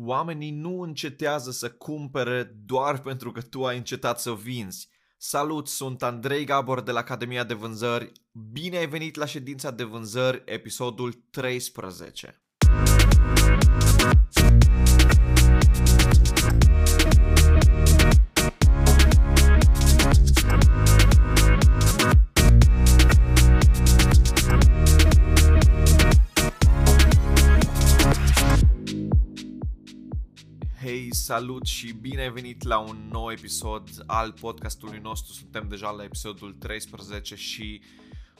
Oamenii nu încetează să cumpere doar pentru că tu ai încetat să vinzi. Salut, sunt Andrei Gabor de la Academia de Vânzări. Bine ai venit la ședința de vânzări, episodul 13. Salut și bine ai venit la un nou episod al podcastului nostru. Suntem deja la episodul 13 și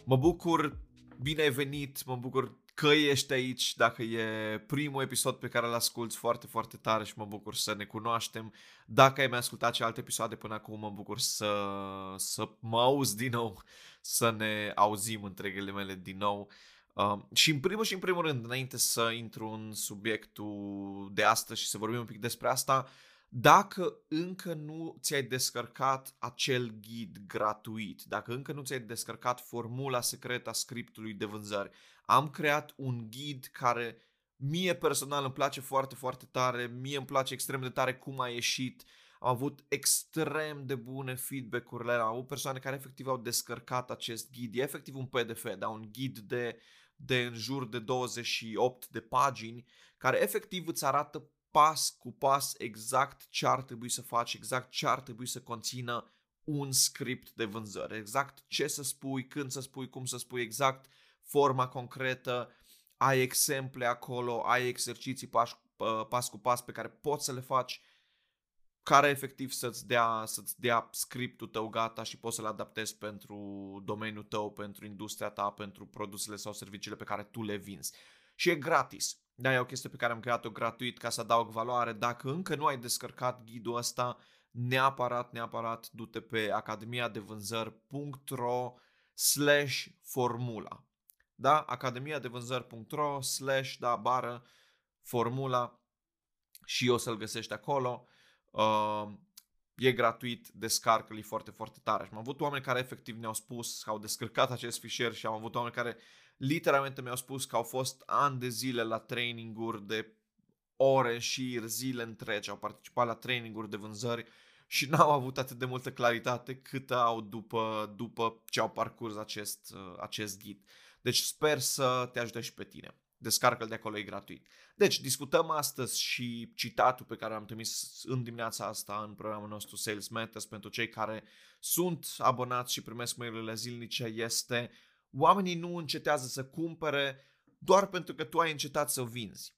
mă bucur, bine ai venit, mă bucur că ești aici, dacă e primul episod pe care îl asculti foarte, foarte tare și mă bucur să ne cunoaștem. Dacă ai mai ascultat și alte episoade până acum, mă bucur să, să mă auzi din nou, să ne auzim între mele din nou. Uh, și în primul și în primul rând, înainte să intru în subiectul de astăzi și să vorbim un pic despre asta, dacă încă nu ți-ai descărcat acel ghid gratuit, dacă încă nu ți-ai descărcat formula secretă a scriptului de vânzări, am creat un ghid care mie personal îmi place foarte, foarte tare, mie îmi place extrem de tare cum a ieșit, am avut extrem de bune feedback-urile, am avut persoane care efectiv au descărcat acest ghid, e efectiv un PDF, da, un ghid de de în jur de 28 de pagini, care efectiv îți arată pas cu pas exact ce ar trebui să faci, exact ce ar trebui să conțină un script de vânzări, exact ce să spui, când să spui, cum să spui, exact forma concretă, ai exemple acolo, ai exerciții pas, pas cu pas pe care poți să le faci care efectiv să-ți dea, să-ți dea scriptul tău gata și poți să-l adaptezi pentru domeniul tău, pentru industria ta, pentru produsele sau serviciile pe care tu le vinzi. Și e gratis. Da, e o chestie pe care am creat-o gratuit ca să adaug valoare. Dacă încă nu ai descărcat ghidul ăsta, neapărat, neapărat du-te pe academiadevânzări.ro slash formula. Da? academiadevânzări.ro slash, da, bară, formula și o să-l găsești acolo. Uh, e gratuit, descarcă-l, e foarte, foarte tare. Și am avut oameni care efectiv ne-au spus că au descărcat acest fișier și am avut oameni care literalmente mi-au spus că au fost ani de zile la traininguri de ore și zile întregi, au participat la traininguri de vânzări și n-au avut atât de multă claritate cât au după, după ce au parcurs acest, uh, acest ghid. Deci sper să te ajute și pe tine descarcă-l de acolo, e gratuit. Deci, discutăm astăzi și citatul pe care am trimis în dimineața asta în programul nostru Sales Matters pentru cei care sunt abonați și primesc mail zilnice este oamenii nu încetează să cumpere doar pentru că tu ai încetat să vinzi.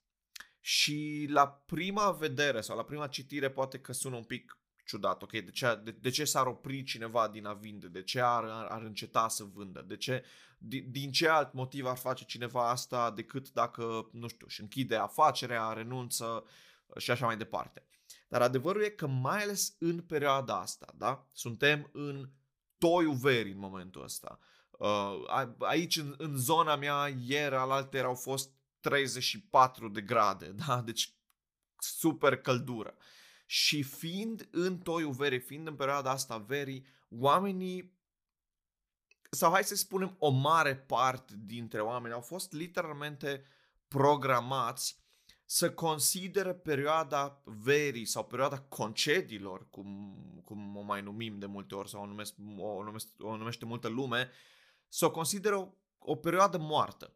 Și la prima vedere sau la prima citire poate că sună un pic ciudat, ok? De ce, de, de ce s-ar opri cineva din a vinde? De ce ar, ar, ar înceta să vândă? De ce, din, din ce alt motiv ar face cineva asta decât dacă, nu știu, își închide afacerea, renunță și așa mai departe. Dar adevărul e că mai ales în perioada asta, da? Suntem în toiul verii în momentul ăsta. Uh, aici, în, în zona mea, ieri, alaltă erau fost 34 de grade, da? Deci super căldură. Uh, și fiind în toiul verii, fiind în perioada asta verii, oamenii sau hai să spunem o mare parte dintre oameni au fost literalmente programați să considere perioada verii sau perioada concediilor, cum, cum o mai numim de multe ori sau o, numesc, o, numesc, o numește multă lume, să o consideră o, o perioadă moartă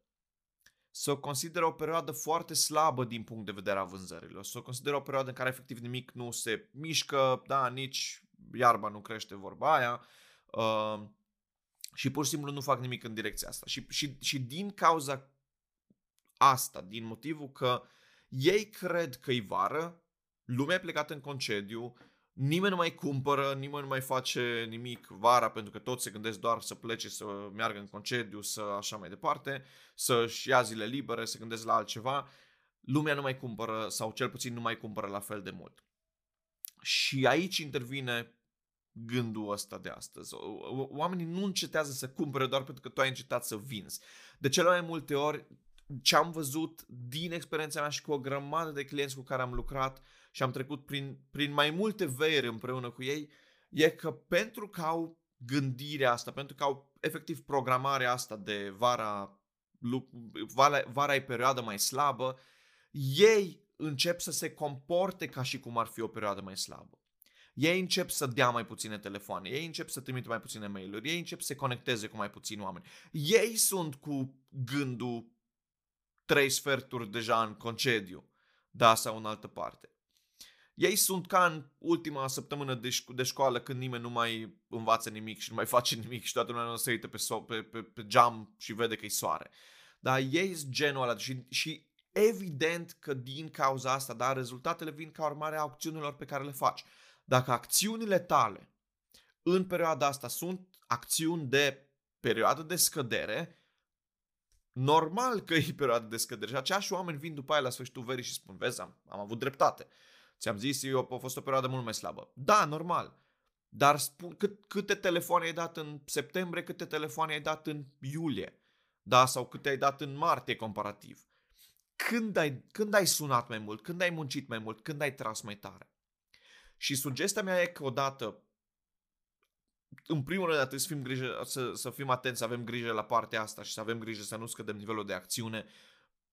să o consideră o perioadă foarte slabă din punct de vedere a vânzărilor, să o consideră o perioadă în care efectiv nimic nu se mișcă, da, nici iarba nu crește vorba aia uh, și pur și simplu nu fac nimic în direcția asta. Și, și, și din cauza asta, din motivul că ei cred că e vară, lumea e plecată în concediu, nimeni nu mai cumpără, nimeni nu mai face nimic vara pentru că toți se gândesc doar să plece, să meargă în concediu, să așa mai departe, să-și ia zile libere, să gândesc la altceva. Lumea nu mai cumpără sau cel puțin nu mai cumpără la fel de mult. Și aici intervine gândul ăsta de astăzi. Oamenii nu încetează să cumpere doar pentru că tu ai încetat să vinzi. De cele mai multe ori, ce am văzut din experiența mea și cu o grămadă de clienți cu care am lucrat, și am trecut prin, prin mai multe veri împreună cu ei, e că pentru că au gândirea asta, pentru că au efectiv programarea asta de vara, vara, vara e perioadă mai slabă, ei încep să se comporte ca și cum ar fi o perioadă mai slabă. Ei încep să dea mai puține telefoane, ei încep să trimită mai puține mail-uri, ei încep să se conecteze cu mai puțini oameni. Ei sunt cu gândul trei sferturi deja în concediu, da, sau în altă parte. Ei sunt ca în ultima săptămână de, șco- de școală când nimeni nu mai învață nimic și nu mai face nimic și toată lumea nu se uită pe, so- pe, pe, pe geam și vede că e soare. Dar ei sunt genul ăla și, și evident că din cauza asta, dar rezultatele vin ca urmare a acțiunilor pe care le faci. Dacă acțiunile tale în perioada asta sunt acțiuni de perioadă de scădere, normal că e perioada de scădere. Și aceiași oameni vin după aia la sfârșitul verii și spun, vezi, am, am avut dreptate. Ți-am zis, eu a fost o perioadă mult mai slabă. Da, normal. Dar spun cât, câte telefoane ai dat în septembrie, câte telefoane ai dat în iulie. Da, sau câte ai dat în martie comparativ. Când ai, când ai sunat mai mult, când ai muncit mai mult, când ai tras mai tare. Și sugestia mea e că odată, în primul rând, trebuie să fim, grijă, să, să fim atenți, să avem grijă la partea asta și să avem grijă să nu scădem nivelul de acțiune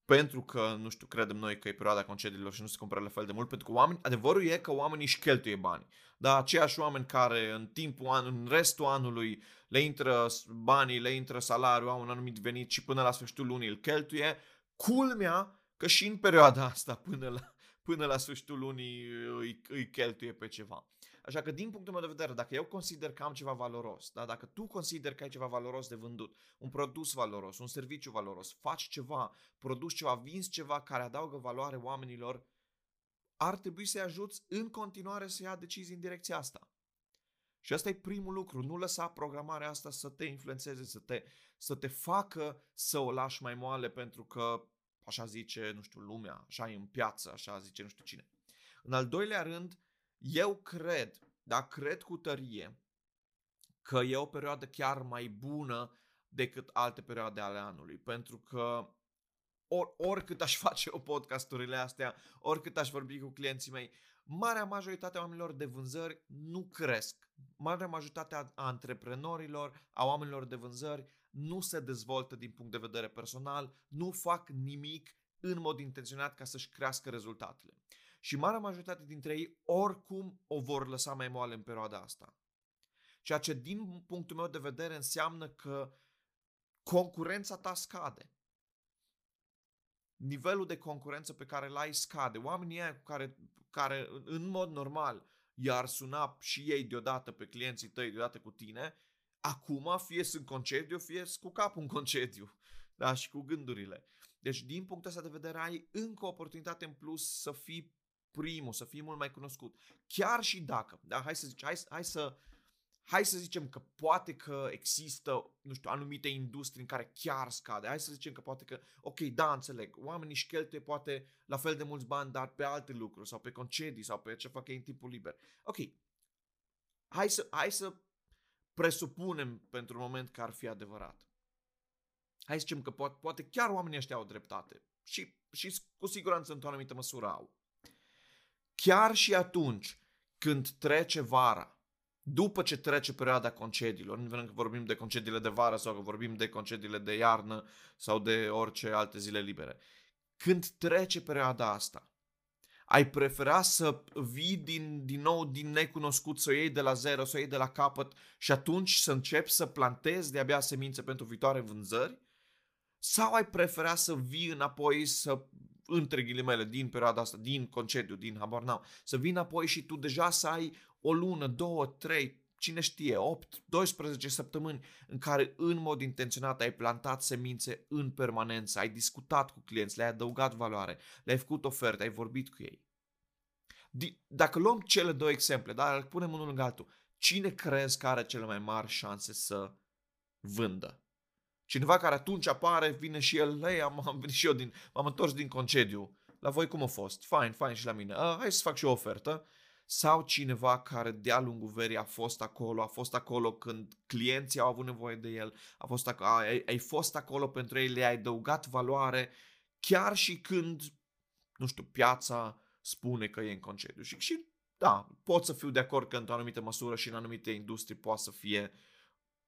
pentru că, nu știu, credem noi că e perioada concediilor și nu se cumpără la fel de mult, pentru că oameni, adevărul e că oamenii își cheltuie bani. Da, aceiași oameni care în timpul an, în restul anului le intră banii, le intră salariul, au un anumit venit și până la sfârșitul lunii îl cheltuie, culmea că și în perioada asta până la, până la sfârșitul lunii îi, îi cheltuie pe ceva. Așa că din punctul meu de vedere, dacă eu consider că am ceva valoros, da? dacă tu consideri că ai ceva valoros de vândut, un produs valoros, un serviciu valoros, faci ceva, produci ceva, vinzi ceva care adaugă valoare oamenilor, ar trebui să-i ajuți în continuare să ia decizii în direcția asta. Și asta e primul lucru, nu lăsa programarea asta să te influențeze, să te, să te facă să o lași mai moale pentru că așa zice, nu știu, lumea, așa e în piață, așa zice nu știu cine. În al doilea rând, eu cred, dar cred cu tărie, că e o perioadă chiar mai bună decât alte perioade ale anului, pentru că or, oricât aș face o podcasturile astea, oricât aș vorbi cu clienții mei, marea majoritate a oamenilor de vânzări nu cresc. Marea majoritate a antreprenorilor, a oamenilor de vânzări nu se dezvoltă din punct de vedere personal, nu fac nimic în mod intenționat ca să-și crească rezultatele. Și marea majoritate dintre ei oricum o vor lăsa mai moale în perioada asta. Ceea ce din punctul meu de vedere înseamnă că concurența ta scade. Nivelul de concurență pe care l-ai scade. Oamenii aia cu care, care în mod normal i-ar suna și ei deodată pe clienții tăi, deodată cu tine, acum fie sunt concediu, fie cu capul în concediu. Da, și cu gândurile. Deci, din punctul ăsta de vedere, ai încă o oportunitate în plus să fii primul, să fii mult mai cunoscut. Chiar și dacă, da, hai să zic, hai, hai să hai să zicem că poate că există, nu știu, anumite industrii în care chiar scade. Hai să zicem că poate că, ok, da, înțeleg, oamenii își cheltuie poate la fel de mulți bani, dar pe alte lucruri sau pe concedii sau pe ce fac ei în timpul liber. Ok, hai să, hai să presupunem pentru un moment că ar fi adevărat. Hai să zicem că poate, poate chiar oamenii ăștia au dreptate și, și cu siguranță într-o anumită măsură au. Chiar și atunci când trece vara, după ce trece perioada concediilor, nu că vorbim de concediile de vară sau că vorbim de concediile de iarnă sau de orice alte zile libere, când trece perioada asta, ai prefera să vii din, din nou din necunoscut, să o iei de la zero, să o iei de la capăt și atunci să începi să plantezi de-abia semințe pentru viitoare vânzări? Sau ai prefera să vii înapoi să între ghilimele, din perioada asta, din concediu, din habar n să vii înapoi și tu deja să ai o lună, două, trei, cine știe, 8, 12 săptămâni în care în mod intenționat ai plantat semințe în permanență, ai discutat cu clienți, le-ai adăugat valoare, le-ai făcut oferte, ai vorbit cu ei. Dacă luăm cele două exemple, dar îl punem unul lângă altul, cine crezi că are cele mai mari șanse să vândă? Cineva care atunci apare, vine și el, hei, am, am venit și eu, din, m-am întors din concediu. La voi cum a fost? Fine, fine și la mine. Uh, hai să fac și o ofertă. Sau cineva care de-a lungul verii a fost acolo, a fost acolo când clienții au avut nevoie de el, a fost acolo, ai, ai fost acolo pentru ei, le-ai adăugat valoare, chiar și când, nu știu, piața spune că e în concediu. Și, și da, pot să fiu de acord că într-o anumită măsură și în anumite industrii poate să fie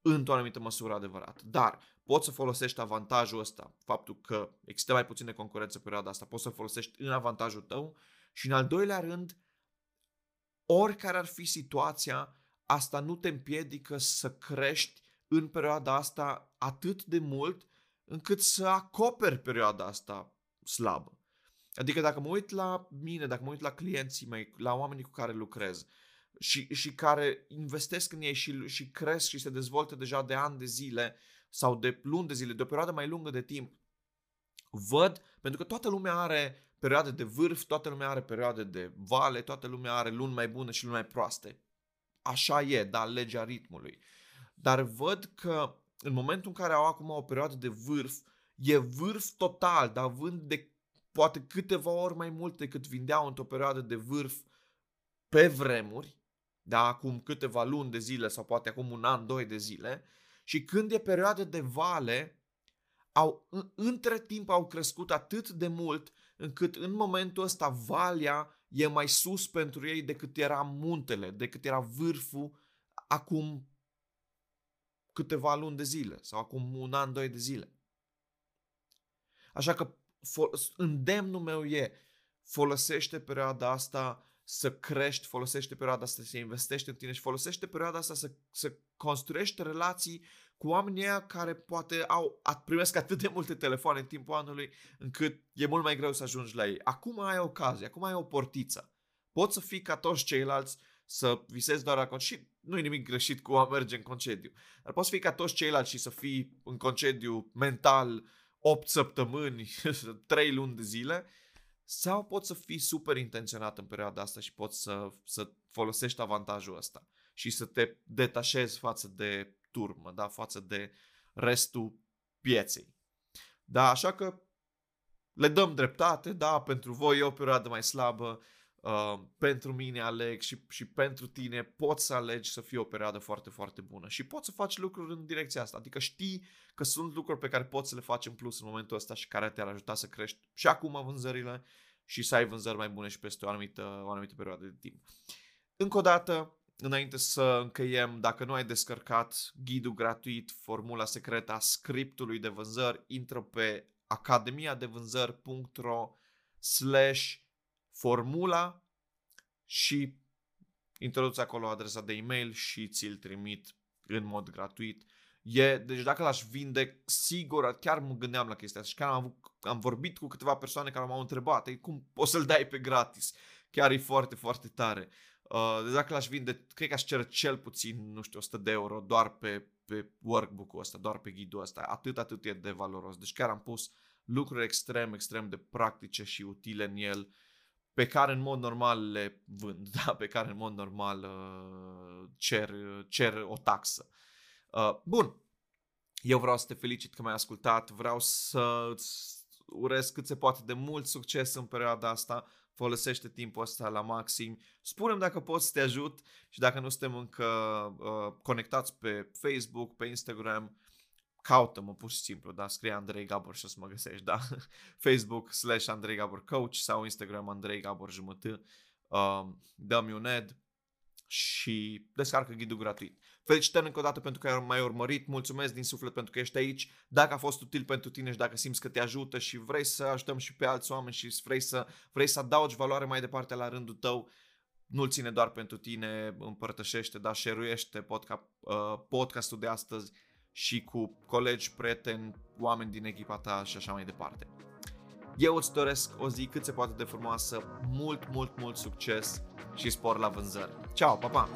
într-o anumită măsură adevărat. Dar poți să folosești avantajul ăsta, faptul că există mai puține concurență pe perioada asta, poți să folosești în avantajul tău și în al doilea rând, oricare ar fi situația, asta nu te împiedică să crești în perioada asta atât de mult încât să acoperi perioada asta slabă. Adică dacă mă uit la mine, dacă mă uit la clienții mei, la oamenii cu care lucrez și, și care investesc în ei și, și cresc și se dezvoltă deja de ani de zile sau de luni de zile, de o perioadă mai lungă de timp, văd, pentru că toată lumea are perioade de vârf, toată lumea are perioade de vale, toată lumea are luni mai bune și luni mai proaste. Așa e, da, legea ritmului. Dar văd că în momentul în care au acum o perioadă de vârf, e vârf total, dar vând de poate câteva ori mai mult decât vindeau într-o perioadă de vârf pe vremuri, da, acum câteva luni de zile sau poate acum un an, doi de zile, și când e perioadă de vale, au, între timp au crescut atât de mult încât în momentul ăsta valea e mai sus pentru ei decât era muntele, decât era vârful acum câteva luni de zile sau acum un an, doi de zile. Așa că îndemnul meu e folosește perioada asta să crești, folosește perioada asta să investești în tine și folosește perioada asta să, să construiești relații cu oamenii aia care poate au, primesc atât de multe telefoane în timpul anului încât e mult mai greu să ajungi la ei. Acum ai ocazie, acum ai o portiță. Poți să fii ca toți ceilalți, să visezi doar la concediu. Nu e nimic greșit cu a merge în concediu. Dar poți fi ca toți ceilalți și să fii în concediu mental 8 săptămâni, 3 luni de zile sau poți să fii super intenționat în perioada asta și poți să, să folosești avantajul ăsta și să te detașezi față de turmă, da, față de restul pieței. Da, așa că le dăm dreptate, da, pentru voi e o perioadă mai slabă, uh, pentru mine aleg și, și pentru tine poți să alegi să fie o perioadă foarte, foarte bună și poți să faci lucruri în direcția asta, adică știi că sunt lucruri pe care poți să le faci în plus în momentul ăsta și care te-ar ajuta să crești și acum vânzările și să ai vânzări mai bune și peste o anumită, o anumită perioadă de timp. Încă o dată, înainte să încheiem, dacă nu ai descărcat ghidul gratuit, formula secretă a scriptului de vânzări, intră pe academiadevânzări.ro slash formula și introduci acolo adresa de e-mail și ți-l trimit în mod gratuit. E, deci dacă l-aș vinde, sigur, chiar mă gândeam la chestia asta și chiar am, avut, am vorbit cu câteva persoane care m-au întrebat, Ei, cum poți să-l dai pe gratis? Chiar e foarte, foarte tare. Uh, deci dacă l-aș vinde, cred că aș cere cel puțin, nu știu, 100 de euro doar pe, pe workbook-ul ăsta, doar pe ghidul ăsta. Atât, atât e de valoros. Deci chiar am pus lucruri extrem, extrem de practice și utile în el pe care în mod normal le vând, da? pe care în mod normal uh, cer, cer o taxă. Uh, bun, eu vreau să te felicit că m-ai ascultat, vreau să îți urez cât se poate de mult succes în perioada asta, folosește timpul ăsta la maxim. Spune-mi dacă pot să te ajut și dacă nu suntem încă uh, conectați pe Facebook, pe Instagram, caută-mă pur și simplu, da, scrie Andrei Gabor și o să mă găsești, da, Facebook slash Andrei Gabor Coach sau Instagram Andrei Gabor jumătă, uh, dă-mi un ad și descarcă ghidul gratuit. Felicitări încă o dată pentru că ai mai urmărit, mulțumesc din suflet pentru că ești aici. Dacă a fost util pentru tine și dacă simți că te ajută și vrei să ajutăm și pe alți oameni și vrei să, vrei să adaugi valoare mai departe la rândul tău, nu-l ține doar pentru tine, împărtășește, dar share-uiește podcast, uh, podcastul de astăzi și cu colegi, prieteni, oameni din echipa ta și așa mai departe. Eu îți doresc o zi cât se poate de frumoasă, mult, mult, mult succes și spor la vânzări. Ciao, pa, pa!